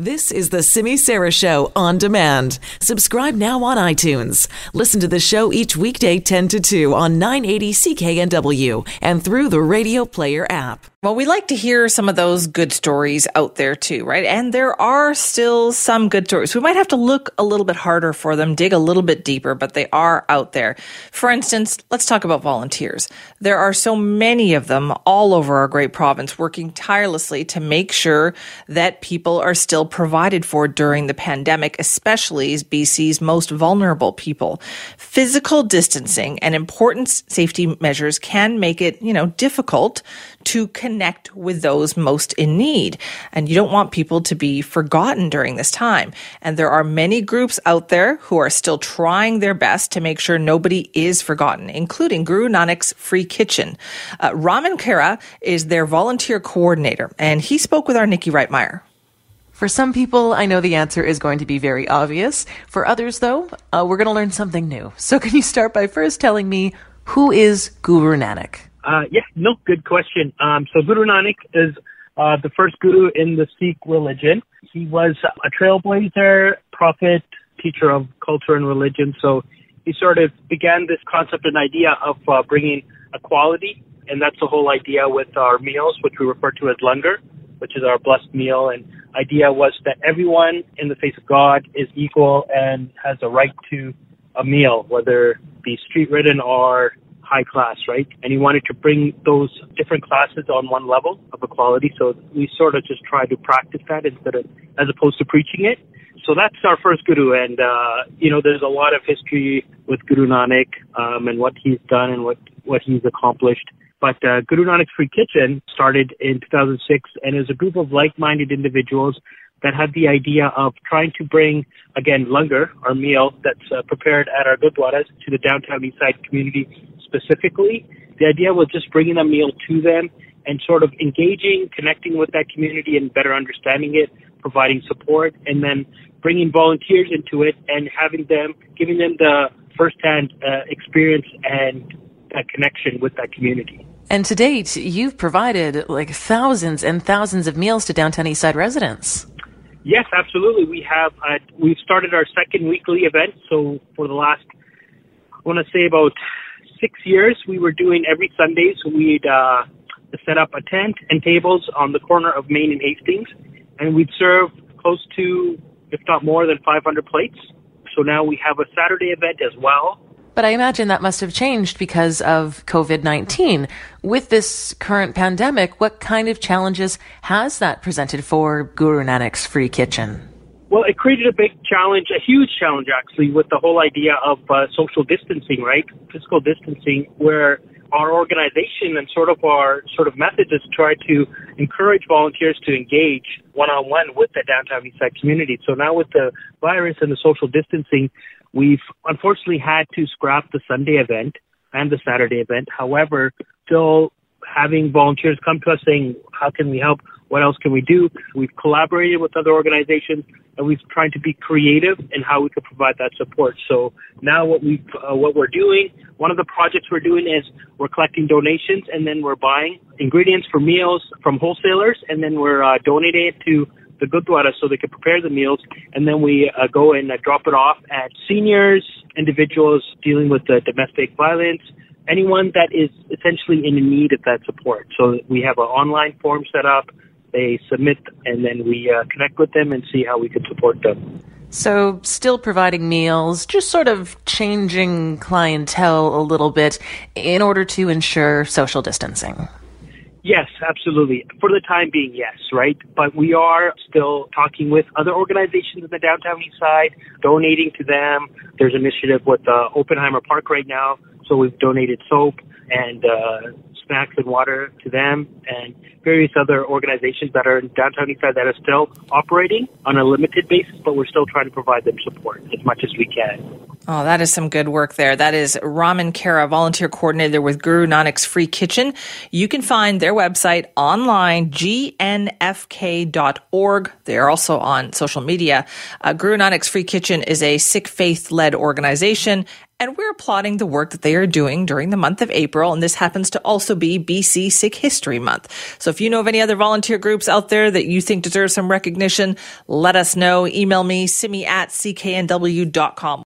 This is the Simi Sara Show on demand. Subscribe now on iTunes. Listen to the show each weekday 10 to 2 on 980 CKNW and through the Radio Player app. Well, we like to hear some of those good stories out there too, right? And there are still some good stories. We might have to look a little bit harder for them, dig a little bit deeper, but they are out there. For instance, let's talk about volunteers. There are so many of them all over our great province working tirelessly to make sure that people are still provided for during the pandemic, especially BC's most vulnerable people. Physical distancing and important safety measures can make it, you know, difficult to connect with those most in need. And you don't want people to be forgotten during this time. And there are many groups out there who are still trying their best to make sure nobody is forgotten, including Guru Nanak's Free Kitchen. Uh, Raman Kara is their volunteer coordinator, and he spoke with our Nikki Reitmeyer. For some people, I know the answer is going to be very obvious. For others, though, uh, we're going to learn something new. So, can you start by first telling me who is Guru Nanak? Uh, yeah, no, good question. Um, so Guru Nanak is uh, the first guru in the Sikh religion. He was a trailblazer, prophet, teacher of culture and religion. So he sort of began this concept and idea of uh, bringing equality, and that's the whole idea with our meals, which we refer to as langar, which is our blessed meal. And idea was that everyone in the face of God is equal and has a right to a meal, whether be street ridden or high class, right? And he wanted to bring those different classes on one level of equality. So we sort of just try to practice that instead of, as opposed to preaching it. So that's our first guru. And, uh, you know, there's a lot of history with Guru Nanak, um, and what he's done and what, what he's accomplished. But uh, Guru Nanak's Free Kitchen started in 2006 and is a group of like-minded individuals that had the idea of trying to bring, again, langar, our meal that's uh, prepared at our gurdwaras, to the downtown east side community specifically. The idea was just bringing a meal to them and sort of engaging, connecting with that community and better understanding it, providing support, and then bringing volunteers into it and having them, giving them the firsthand uh, experience and that connection with that community. And to date, you've provided like thousands and thousands of meals to downtown Eastside residents. Yes, absolutely. We have. Uh, we've started our second weekly event. So for the last, I want to say about six years, we were doing every Sunday. So we'd uh, set up a tent and tables on the corner of Main and Hastings, and we'd serve close to, if not more than 500 plates. So now we have a Saturday event as well. But I imagine that must have changed because of COVID 19. With this current pandemic, what kind of challenges has that presented for Guru Nanak's Free Kitchen? Well, it created a big challenge, a huge challenge actually, with the whole idea of uh, social distancing, right? Physical distancing, where our organization and sort of our sort of method is try to encourage volunteers to engage one-on-one with the downtown Eastside community. So now with the virus and the social distancing, we've unfortunately had to scrap the Sunday event and the Saturday event. However, still having volunteers come to us saying, how can we help? What else can we do? We've collaborated with other organizations and we've tried to be creative in how we could provide that support. So now what we uh, what we're doing, one of the projects we're doing is we're collecting donations and then we're buying ingredients for meals from wholesalers and then we're uh, donating it to the Gurdwara so they can prepare the meals and then we uh, go and uh, drop it off at seniors, individuals dealing with uh, domestic violence, anyone that is essentially in need of that support. So we have an online form set up. They submit, and then we uh, connect with them and see how we can support them. So, still providing meals, just sort of changing clientele a little bit in order to ensure social distancing. Yes, absolutely. For the time being, yes, right? But we are still talking with other organizations in the downtown east side, donating to them. There's an initiative with uh, Oppenheimer Park right now so we've donated soap and uh, snacks and water to them and various other organizations that are in downtown Eastside that are still operating on a limited basis, but we're still trying to provide them support as much as we can. Oh, that is some good work there. That is Raman Kara, volunteer coordinator with Guru Nanak's Free Kitchen. You can find their website online, gnfk.org. They are also on social media. Uh, Guru Nanak's Free Kitchen is a Sikh faith led organization and we're applauding the work that they are doing during the month of April. And this happens to also be BC Sikh History Month. So if you know of any other volunteer groups out there that you think deserve some recognition, let us know. Email me, simi at cknw.com.